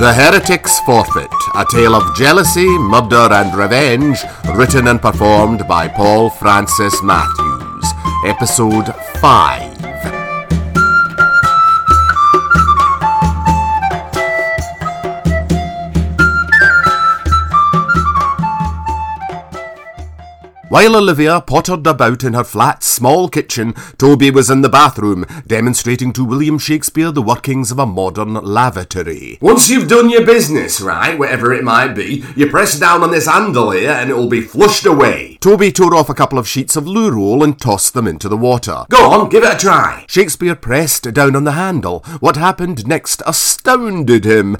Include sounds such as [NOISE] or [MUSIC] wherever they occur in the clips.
The Heretic's Forfeit, a tale of jealousy, murder, and revenge, written and performed by Paul Francis Matthews. Episode 5. While Olivia pottered about in her flat, small kitchen, Toby was in the bathroom, demonstrating to William Shakespeare the workings of a modern lavatory. Once you've done your business, right, whatever it might be, you press down on this handle here and it'll be flushed away. Toby tore off a couple of sheets of loo roll and tossed them into the water. Go on, give it a try. Shakespeare pressed down on the handle. What happened next astounded him.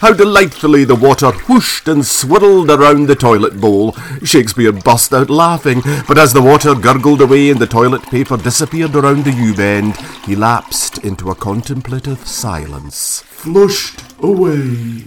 How delightfully the water whooshed and swirled around the toilet bowl. Shakespeare burst out laughing, but as the water gurgled away and the toilet paper disappeared around the U-bend, he lapsed into a contemplative silence. Flushed away.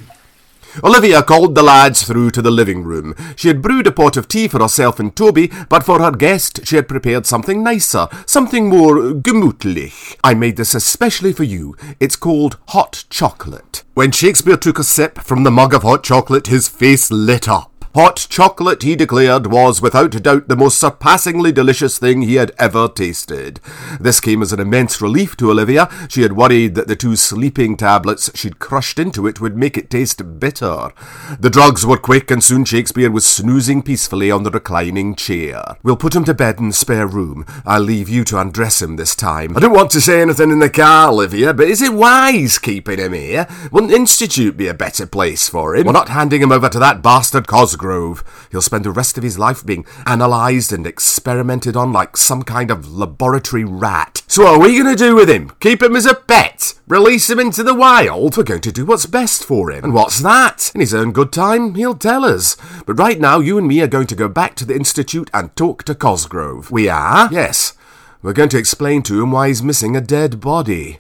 Olivia called the lads through to the living room. She had brewed a pot of tea for herself and Toby, but for her guest she had prepared something nicer, something more gemütlich. I made this especially for you. It's called hot chocolate. When Shakespeare took a sip from the mug of hot chocolate, his face lit up. Hot chocolate, he declared, was without doubt the most surpassingly delicious thing he had ever tasted. This came as an immense relief to Olivia. She had worried that the two sleeping tablets she'd crushed into it would make it taste bitter. The drugs were quick, and soon Shakespeare was snoozing peacefully on the reclining chair. We'll put him to bed in the spare room. I'll leave you to undress him this time. I don't want to say anything in the car, Olivia, but is it wise keeping him here? Wouldn't Institute be a better place for him? We're not handing him over to that bastard Cosgrove. Grove. He'll spend the rest of his life being analysed and experimented on like some kind of laboratory rat. So what are we going to do with him? Keep him as a pet? Release him into the wild? We're going to do what's best for him. And what's that? In his own good time, he'll tell us. But right now, you and me are going to go back to the Institute and talk to Cosgrove. We are? Yes. We're going to explain to him why he's missing a dead body.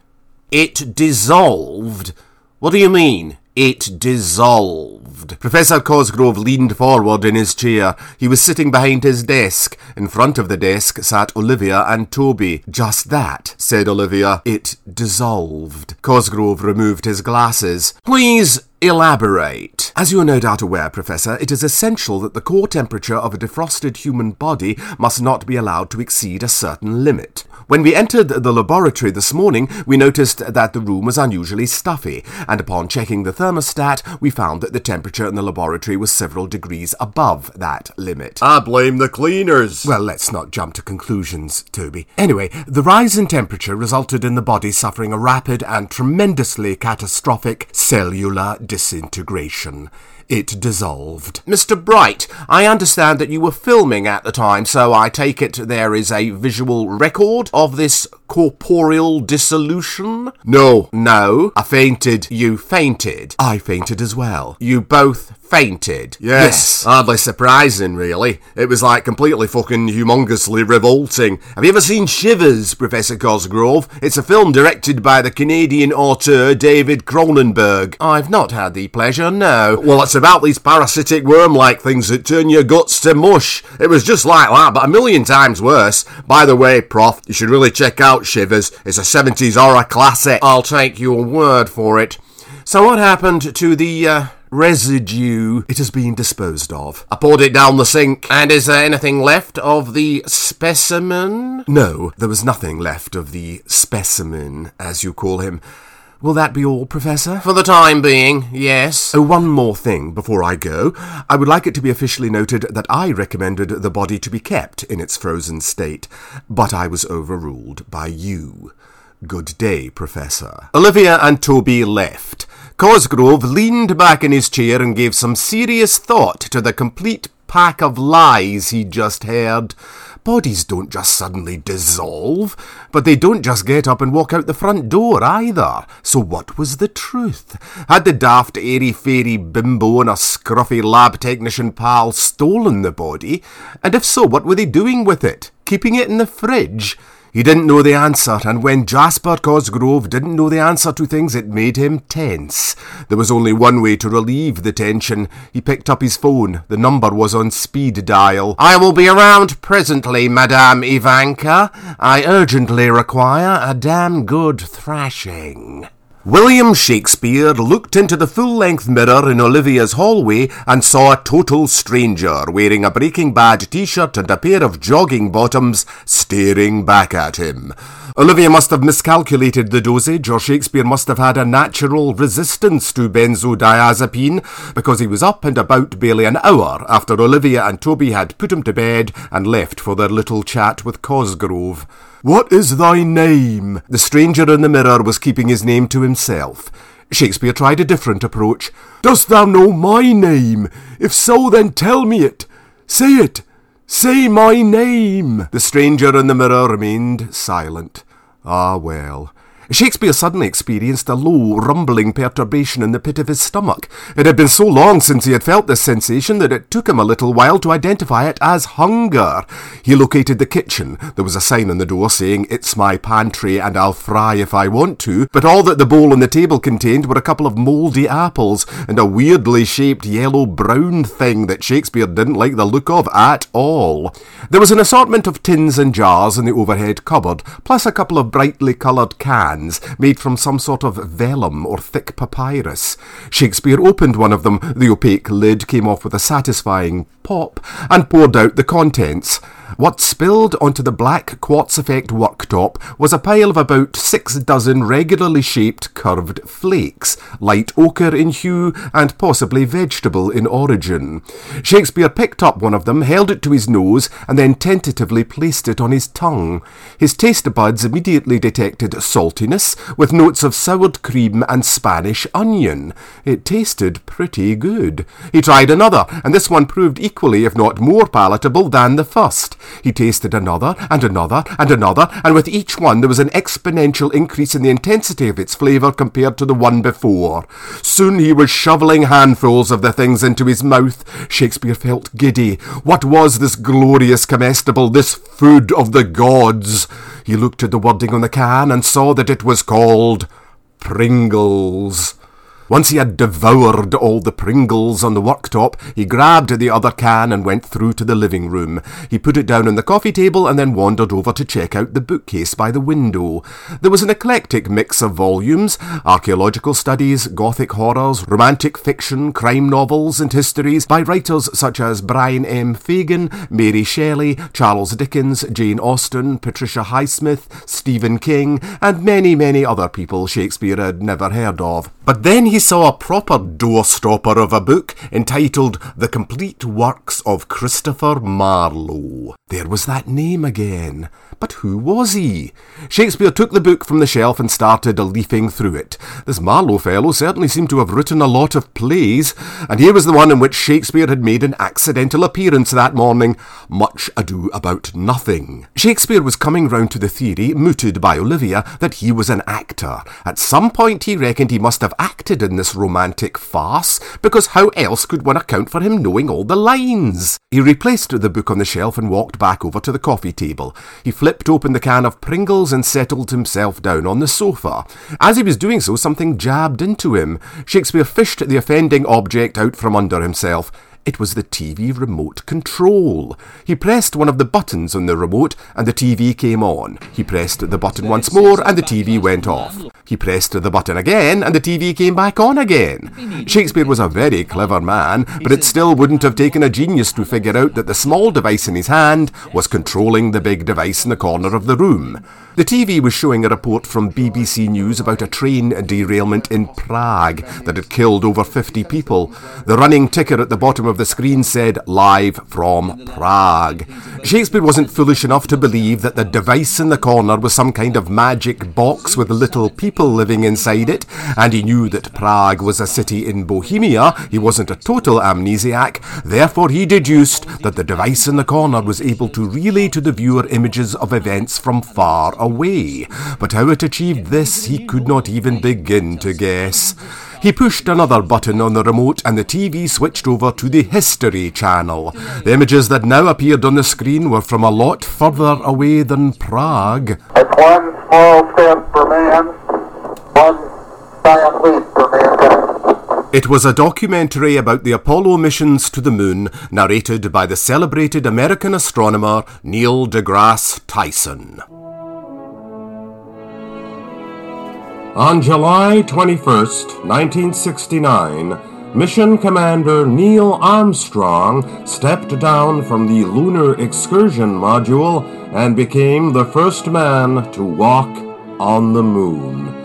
It dissolved? What do you mean? It dissolved. Professor Cosgrove leaned forward in his chair. He was sitting behind his desk. In front of the desk sat Olivia and Toby. Just that, said Olivia. It dissolved. Cosgrove removed his glasses. Please elaborate. As you are no doubt aware, Professor, it is essential that the core temperature of a defrosted human body must not be allowed to exceed a certain limit. When we entered the laboratory this morning, we noticed that the room was unusually stuffy, and upon checking the thermostat, we found that the temperature in the laboratory was several degrees above that limit. I blame the cleaners. Well, let's not jump to conclusions, Toby. Anyway, the rise in temperature resulted in the body suffering a rapid and tremendously catastrophic cellular disintegration. It dissolved. Mr. Bright, I understand that you were filming at the time, so I take it there is a visual record of this corporeal dissolution? No. No. I fainted. You fainted. I fainted as well. You both fainted. Yes. yes. Hardly surprising, really. It was like completely fucking humongously revolting. Have you ever seen Shivers, Professor Cosgrove? It's a film directed by the Canadian auteur David Cronenberg. I've not had the pleasure, no. Well, it's about these parasitic worm-like things that turn your guts to mush. It was just like that, but a million times worse. By the way, Prof, you should really check out Shivers. It's a 70s horror classic. I'll take your word for it. So what happened to the, uh, residue, it has been disposed of. I poured it down the sink. And is there anything left of the specimen? No, there was nothing left of the specimen, as you call him. Will that be all, Professor? For the time being, yes. Oh, one more thing before I go. I would like it to be officially noted that I recommended the body to be kept in its frozen state, but I was overruled by you. Good day, Professor. Olivia and Toby left. Cosgrove leaned back in his chair and gave some serious thought to the complete pack of lies he'd just heard. Bodies don't just suddenly dissolve, but they don't just get up and walk out the front door either. So what was the truth? Had the daft airy-fairy bimbo and a scruffy lab technician pal stolen the body? And if so, what were they doing with it? Keeping it in the fridge? He didn't know the answer, and when Jasper Cosgrove didn't know the answer to things, it made him tense. There was only one way to relieve the tension. He picked up his phone. The number was on speed dial. I will be around presently, Madame Ivanka. I urgently require a damn good thrashing. William Shakespeare looked into the full length mirror in Olivia's hallway and saw a total stranger wearing a Breaking Bad t shirt and a pair of jogging bottoms staring back at him. Olivia must have miscalculated the dosage, or Shakespeare must have had a natural resistance to benzodiazepine, because he was up and about barely an hour after Olivia and Toby had put him to bed and left for their little chat with Cosgrove. What is thy name? The stranger in the mirror was keeping his name to himself. Shakespeare tried a different approach. Dost thou know my name? If so, then tell me it. Say it. Say my name. The stranger in the mirror remained silent. Ah, well. Shakespeare suddenly experienced a low, rumbling perturbation in the pit of his stomach. It had been so long since he had felt this sensation that it took him a little while to identify it as hunger. He located the kitchen. There was a sign on the door saying, It's my pantry and I'll fry if I want to, but all that the bowl on the table contained were a couple of mouldy apples and a weirdly shaped yellow-brown thing that Shakespeare didn't like the look of at all. There was an assortment of tins and jars in the overhead cupboard, plus a couple of brightly coloured cans made from some sort of vellum or thick papyrus. Shakespeare opened one of them, the opaque lid came off with a satisfying pop, and poured out the contents. What spilled onto the black quartz effect worktop was a pile of about six dozen regularly shaped curved flakes, light ochre in hue and possibly vegetable in origin. Shakespeare picked up one of them, held it to his nose, and then tentatively placed it on his tongue. His taste buds immediately detected saltiness, with notes of soured cream and Spanish onion. It tasted pretty good. He tried another, and this one proved equally, if not more palatable than the first. He tasted another and another and another, and with each one there was an exponential increase in the intensity of its flavour compared to the one before. Soon he was shovelling handfuls of the things into his mouth. Shakespeare felt giddy. What was this glorious comestible, this food of the gods? He looked at the wording on the can and saw that it was called Pringles. Once he had devoured all the Pringles on the worktop, he grabbed the other can and went through to the living room. He put it down on the coffee table and then wandered over to check out the bookcase by the window. There was an eclectic mix of volumes archaeological studies, gothic horrors, romantic fiction, crime novels, and histories by writers such as Brian M. Fagan, Mary Shelley, Charles Dickens, Jane Austen, Patricia Highsmith, Stephen King, and many, many other people Shakespeare had never heard of. But then he saw a proper doorstopper of a book entitled The Complete Works of Christopher Marlowe. There was that name again. But who was he? Shakespeare took the book from the shelf and started leafing through it. This Marlowe fellow certainly seemed to have written a lot of plays, and here was the one in which Shakespeare had made an accidental appearance that morning, Much Ado About Nothing. Shakespeare was coming round to the theory, mooted by Olivia, that he was an actor. At some point he reckoned he must have acted in this romantic farce, because how else could one account for him knowing all the lines? He replaced the book on the shelf and walked back over to the coffee table. He flipped open the can of Pringles and settled himself down on the sofa. As he was doing so, something jabbed into him. Shakespeare fished the offending object out from under himself. It was the TV remote control. He pressed one of the buttons on the remote and the TV came on. He pressed the button once more and the TV went off. He pressed the button again and the TV came back on again. Shakespeare was a very clever man, but it still wouldn't have taken a genius to figure out that the small device in his hand was controlling the big device in the corner of the room. The TV was showing a report from BBC News about a train derailment in Prague that had killed over 50 people. The running ticker at the bottom of the screen said, Live from Prague. Shakespeare wasn't foolish enough to believe that the device in the corner was some kind of magic box with little people living inside it, and he knew that Prague was a city in Bohemia. He wasn't a total amnesiac. Therefore, he deduced that the device in the corner was able to relay to the viewer images of events from far away. But how it achieved this, he could not even begin to guess. He pushed another button on the remote and the TV switched over to the History channel. The images that now appeared on the screen were from a lot further away than Prague. It's one small step for man, one giant leap for mankind. It was a documentary about the Apollo missions to the moon, narrated by the celebrated American astronomer Neil deGrasse Tyson. On July 21st, 1969, Mission Commander Neil Armstrong stepped down from the Lunar Excursion Module and became the first man to walk on the moon.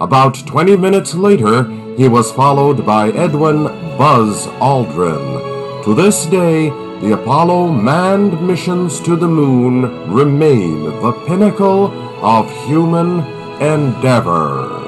About 20 minutes later, he was followed by Edwin Buzz Aldrin. To this day, the Apollo manned missions to the moon remain the pinnacle of human endeavor.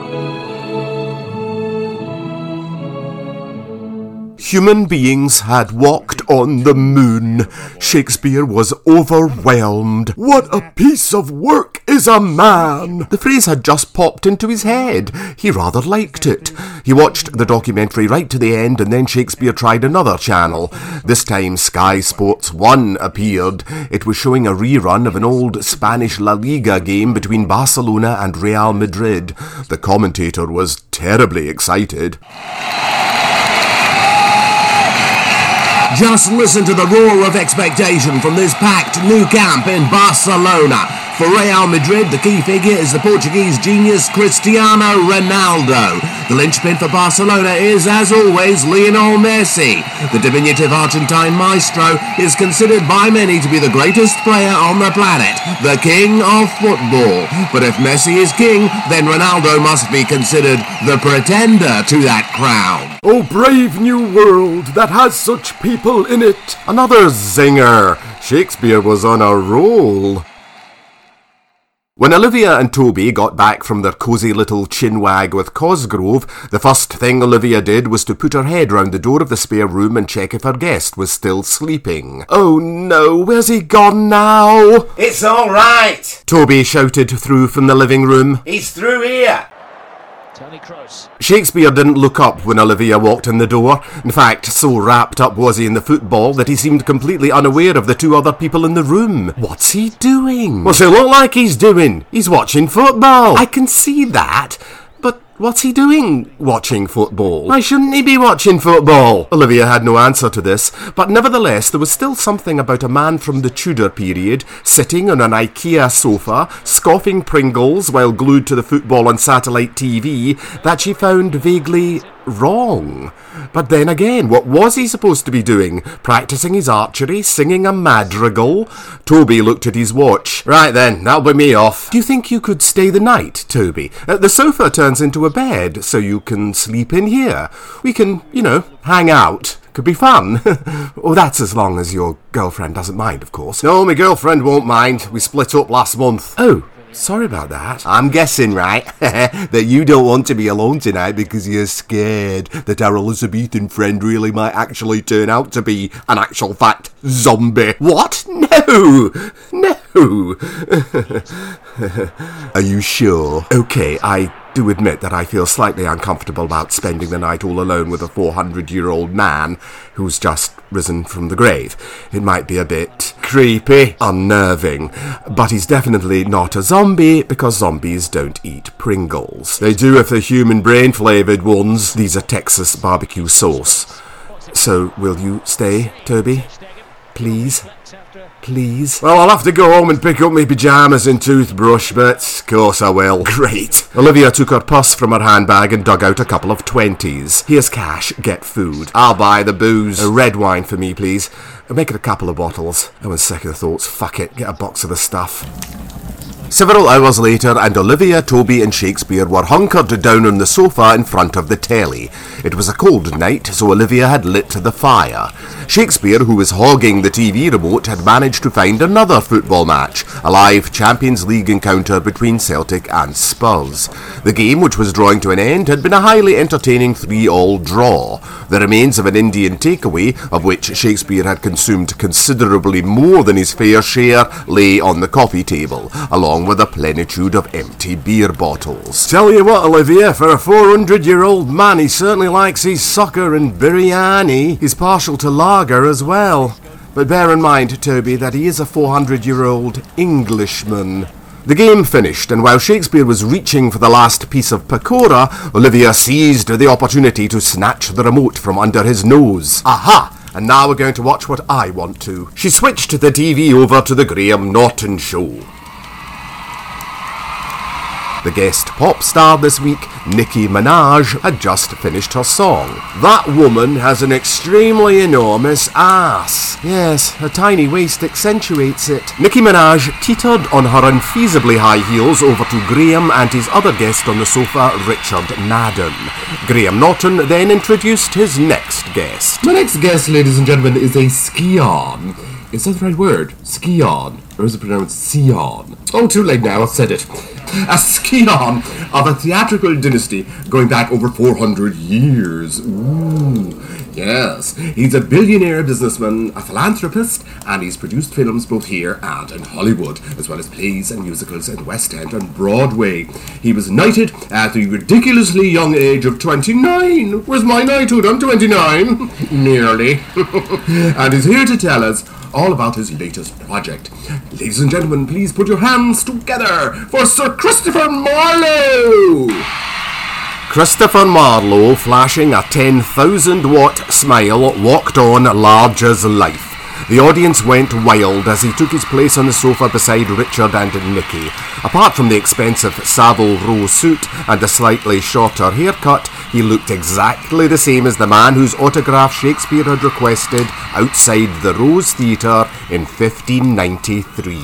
Human beings had walked on the moon. Shakespeare was overwhelmed. What a piece of work is a man! The phrase had just popped into his head. He rather liked it. He watched the documentary right to the end and then Shakespeare tried another channel. This time Sky Sports 1 appeared. It was showing a rerun of an old Spanish La Liga game between Barcelona and Real Madrid. The commentator was terribly excited. Just listen to the roar of expectation from this packed Nou Camp in Barcelona. For Real Madrid, the key figure is the Portuguese genius Cristiano Ronaldo. The linchpin for Barcelona is, as always, Lionel Messi. The diminutive Argentine maestro is considered by many to be the greatest player on the planet, the king of football. But if Messi is king, then Ronaldo must be considered the pretender to that crown. Oh, brave new world that has such people in it. Another zinger. Shakespeare was on a roll. When Olivia and Toby got back from their cosy little chinwag with Cosgrove, the first thing Olivia did was to put her head round the door of the spare room and check if her guest was still sleeping. Oh no, where's he gone now? It's all right. Toby shouted through from the living room. He's through here. Shakespeare didn't look up when Olivia walked in the door. In fact, so wrapped up was he in the football that he seemed completely unaware of the two other people in the room. What's he doing? What's it look like he's doing? He's watching football. I can see that. What's he doing watching football? Why shouldn't he be watching football? Olivia had no answer to this, but nevertheless there was still something about a man from the Tudor period sitting on an IKEA sofa, scoffing Pringles while glued to the football on satellite TV that she found vaguely wrong. But then again, what was he supposed to be doing? Practicing his archery? Singing a madrigal? Toby looked at his watch. Right then, that'll be me off. Do you think you could stay the night, Toby? Uh, the sofa turns into a bed, so you can sleep in here. We can, you know, hang out. Could be fun. [LAUGHS] oh, that's as long as your girlfriend doesn't mind, of course. No, my girlfriend won't mind. We split up last month. Oh, Sorry about that. I'm guessing, right, [LAUGHS] that you don't want to be alone tonight because you're scared that our Elizabethan friend really might actually turn out to be an actual fact zombie. What? No! No! [LAUGHS] [LAUGHS] Are you sure? Okay, I do admit that I feel slightly uncomfortable about spending the night all alone with a 400 year old man who's just risen from the grave. It might be a bit creepy, unnerving, but he's definitely not a zombie because zombies don't eat Pringles. They do if they're human brain flavoured ones. These are Texas barbecue sauce. So, will you stay, Toby? Please? Please? Well, I'll have to go home and pick up my pyjamas and toothbrush, but of course I will. [LAUGHS] Great. Olivia took her purse from her handbag and dug out a couple of twenties. Here's cash, get food. I'll buy the booze. A red wine for me, please. Make it a couple of bottles. Oh, and second thoughts, fuck it, get a box of the stuff. Several hours later, and Olivia, Toby, and Shakespeare were hunkered down on the sofa in front of the telly. It was a cold night, so Olivia had lit the fire. Shakespeare, who was hogging the TV remote, had managed to find another football match, a live Champions League encounter between Celtic and Spurs. The game, which was drawing to an end, had been a highly entertaining three-all draw. The remains of an Indian takeaway, of which Shakespeare had consumed considerably more than his fair share, lay on the coffee table, along with a plenitude of empty beer bottles. Tell you what, Olivia, for a 400-year-old man, he certainly likes his soccer and biryani. He's partial to lager as well. But bear in mind, Toby, that he is a 400-year-old Englishman. The game finished, and while Shakespeare was reaching for the last piece of pakora, Olivia seized the opportunity to snatch the remote from under his nose. Aha! And now we're going to watch what I want to. She switched the TV over to the Graham Norton show. The guest pop star this week, Nicki Minaj, had just finished her song. That woman has an extremely enormous ass. Yes, her tiny waist accentuates it. Nicki Minaj teetered on her unfeasibly high heels over to Graham and his other guest on the sofa, Richard Madden. Graham Norton then introduced his next guest. My next guest, ladies and gentlemen, is a skion. Is that the right word? Skion. Or is it pronounced Sion? Oh, too late now, I've said it. A scion of a theatrical dynasty going back over 400 years. Ooh, yes. He's a billionaire businessman, a philanthropist, and he's produced films both here and in Hollywood, as well as plays and musicals in West End and Broadway. He was knighted at the ridiculously young age of 29. Where's my knighthood? I'm 29. [LAUGHS] Nearly. [LAUGHS] and he's here to tell us all about his latest project. Ladies and gentlemen, please put your hands together for Sir Christopher Marlowe! Christopher Marlowe, flashing a 10,000 watt smile, walked on large as life. The audience went wild as he took his place on the sofa beside Richard and Nicki. Apart from the expensive Savile Row suit and a slightly shorter haircut, he looked exactly the same as the man whose autograph Shakespeare had requested outside the Rose Theatre in 1593.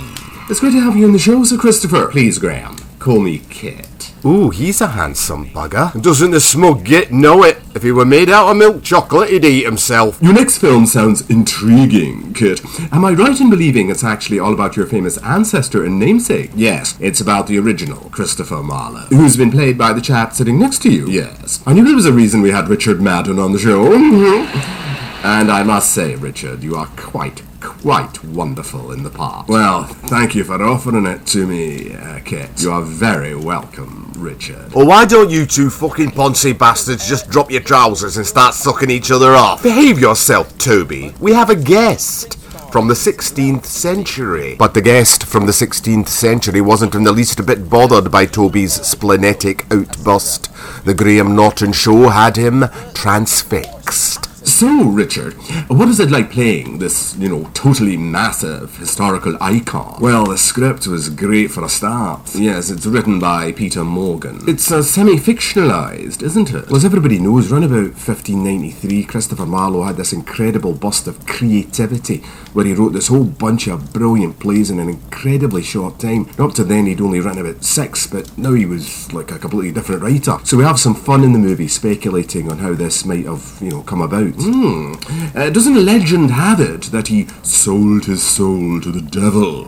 It's great to have you on the show, Sir Christopher. Please, Graham, call me Kit. Ooh, he's a handsome bugger. Doesn't the smug git know it? If he were made out of milk chocolate, he'd eat himself. Your next film sounds intriguing, Kit. Am I right in believing it's actually all about your famous ancestor and namesake? Yes, it's about the original, Christopher Marlowe, who's been played by the chap sitting next to you. Yes. I knew there was a reason we had Richard Madden on the show. [LAUGHS] and I must say, Richard, you are quite, quite wonderful in the part. Well, thank you for offering it to me, uh, Kit. You are very welcome, Richard. Well, why don't you two fucking poncy bastards just drop your trousers and start sucking each other off? Behave yourself, Toby. We have a guest from the 16th century. But the guest from the 16th century wasn't in the least a bit bothered by Toby's splenetic outburst. The Graham Norton show had him transfixed. So, Richard, what is it like playing this, you know, totally massive historical icon? Well, the script was great for a start. Yes, it's written by Peter Morgan. It's uh, semi-fictionalized, isn't it? Well, as everybody knows, around about 1593, Christopher Marlowe had this incredible burst of creativity where he wrote this whole bunch of brilliant plays in an incredibly short time. Up to then, he'd only written about six, but now he was like a completely different writer. So we have some fun in the movie speculating on how this might have, you know, come about. Hmm. Uh, doesn't legend have it that he sold his soul to the devil?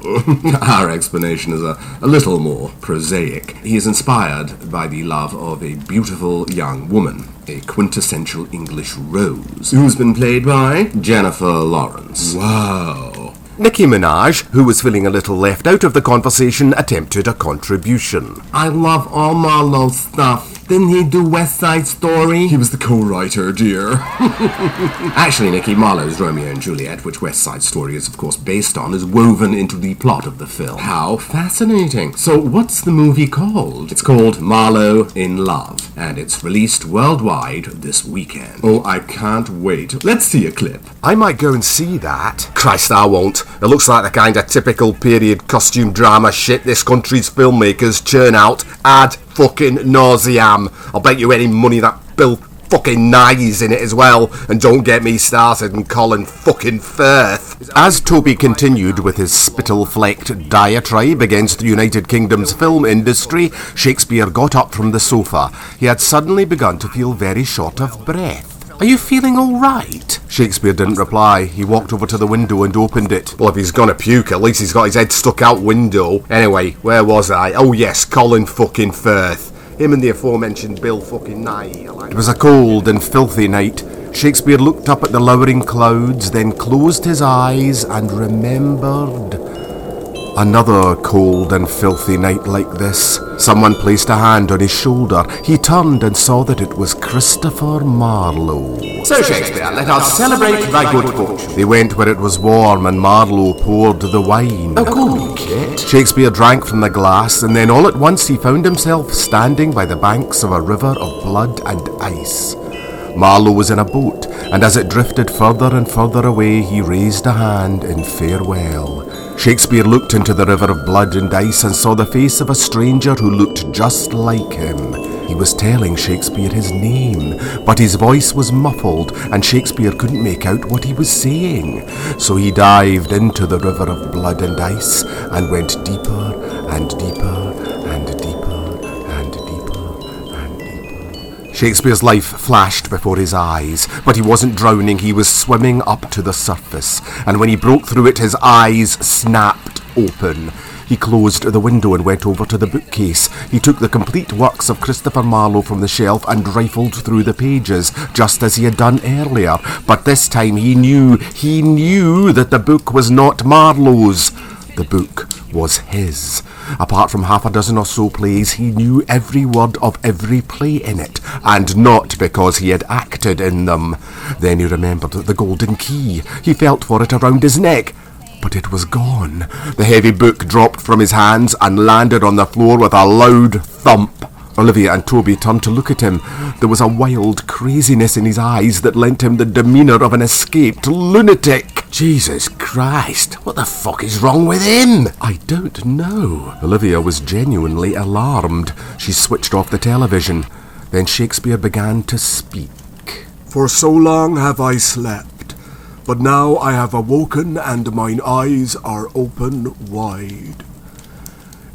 [LAUGHS] Our explanation is a, a little more prosaic. He is inspired by the love of a beautiful young woman, a quintessential English rose, who's been played by Jennifer Lawrence. Wow. Nicki Minaj, who was feeling a little left out of the conversation, attempted a contribution. I love all Marlowe's stuff. Didn't he do West Side Story? He was the co-writer, dear. [LAUGHS] Actually, Nicki, Marlowe's Romeo and Juliet, which West Side Story is of course based on, is woven into the plot of the film. How fascinating. So what's the movie called? It's called Marlowe in Love, and it's released worldwide this weekend. Oh, I can't wait. Let's see a clip. I might go and see that. Christ, I won't. It looks like the kind of typical period costume drama shit this country's filmmakers churn out ad fucking nauseam. I'll bet you any money that Bill fucking Nighy's in it as well, and don't get me started on Colin fucking Firth. As Toby continued with his spittle-flecked diatribe against the United Kingdom's film industry, Shakespeare got up from the sofa. He had suddenly begun to feel very short of breath. Are you feeling all right? Shakespeare didn't reply. He walked over to the window and opened it. Well, if he's gonna puke, at least he's got his head stuck out window. Anyway, where was I? Oh yes, Colin fucking Firth. Him and the aforementioned Bill fucking Nighy. It was a cold and filthy night. Shakespeare looked up at the lowering clouds, then closed his eyes and remembered. Another cold and filthy night like this. Someone placed a hand on his shoulder. He turned and saw that it was Christopher Marlowe. So, Shakespeare, let us celebrate thy good fortune. They went where it was warm and Marlowe poured the wine. Oh, call me Kit. Shakespeare drank from the glass, and then all at once he found himself standing by the banks of a river of blood and ice. Marlowe was in a boat, and as it drifted further and further away, he raised a hand in farewell. Shakespeare looked into the river of blood and ice and saw the face of a stranger who looked just like him. He was telling Shakespeare his name, but his voice was muffled and Shakespeare couldn't make out what he was saying. So he dived into the river of blood and ice and went deeper and deeper Shakespeare's life flashed before his eyes, but he wasn't drowning, he was swimming up to the surface, and when he broke through it, his eyes snapped open. He closed the window and went over to the bookcase. He took the complete works of Christopher Marlowe from the shelf and rifled through the pages, just as he had done earlier. But this time he knew, he knew that the book was not Marlowe's. The book was his. Apart from half a dozen or so plays, he knew every word of every play in it, and not because he had acted in them. Then he remembered the golden key. He felt for it around his neck. But it was gone. The heavy book dropped from his hands and landed on the floor with a loud thump. Olivia and Toby turned to look at him. There was a wild craziness in his eyes that lent him the demeanour of an escaped lunatic. Jesus Christ, what the fuck is wrong with him? I don't know. Olivia was genuinely alarmed. She switched off the television. Then Shakespeare began to speak. For so long have I slept, but now I have awoken and mine eyes are open wide.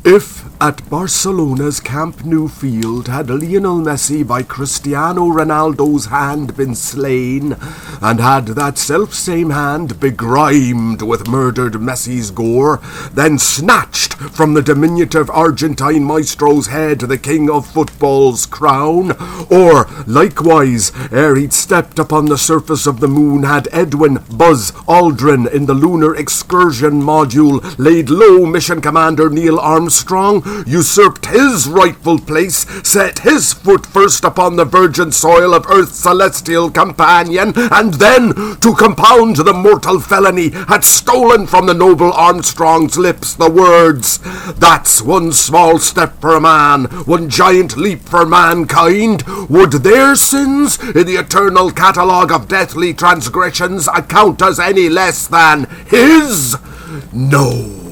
If at Barcelona's Camp Nou field had Lionel Messi by Cristiano Ronaldo's hand been slain, and had that self-same hand begrimed with murdered Messi's gore, then snatched from the diminutive Argentine maestro's head the king of football's crown, or likewise, ere he'd stepped upon the surface of the moon, had Edwin Buzz Aldrin in the lunar excursion module laid low mission commander Neil Armstrong, usurped his rightful place, set his foot first upon the virgin soil of Earth's celestial companion, and then, to compound the mortal felony, had stolen from the noble Armstrong's lips the words, That's one small step for a man, one giant leap for mankind. Would their sins, in the eternal catalogue of deathly transgressions, account as any less than his? No.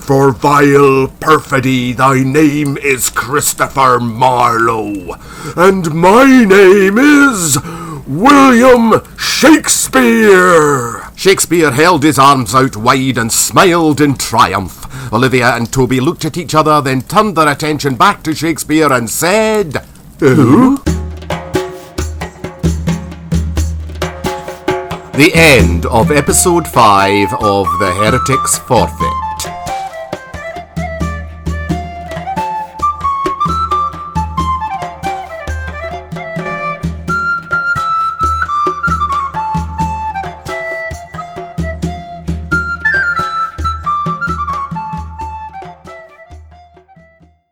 For vile perfidy thy name is Christopher Marlowe, and my name is William Shakespeare. Shakespeare held his arms out wide and smiled in triumph. Olivia and Toby looked at each other, then turned their attention back to Shakespeare and said, Who? The end of episode 5 of The Heretic's Forfeit.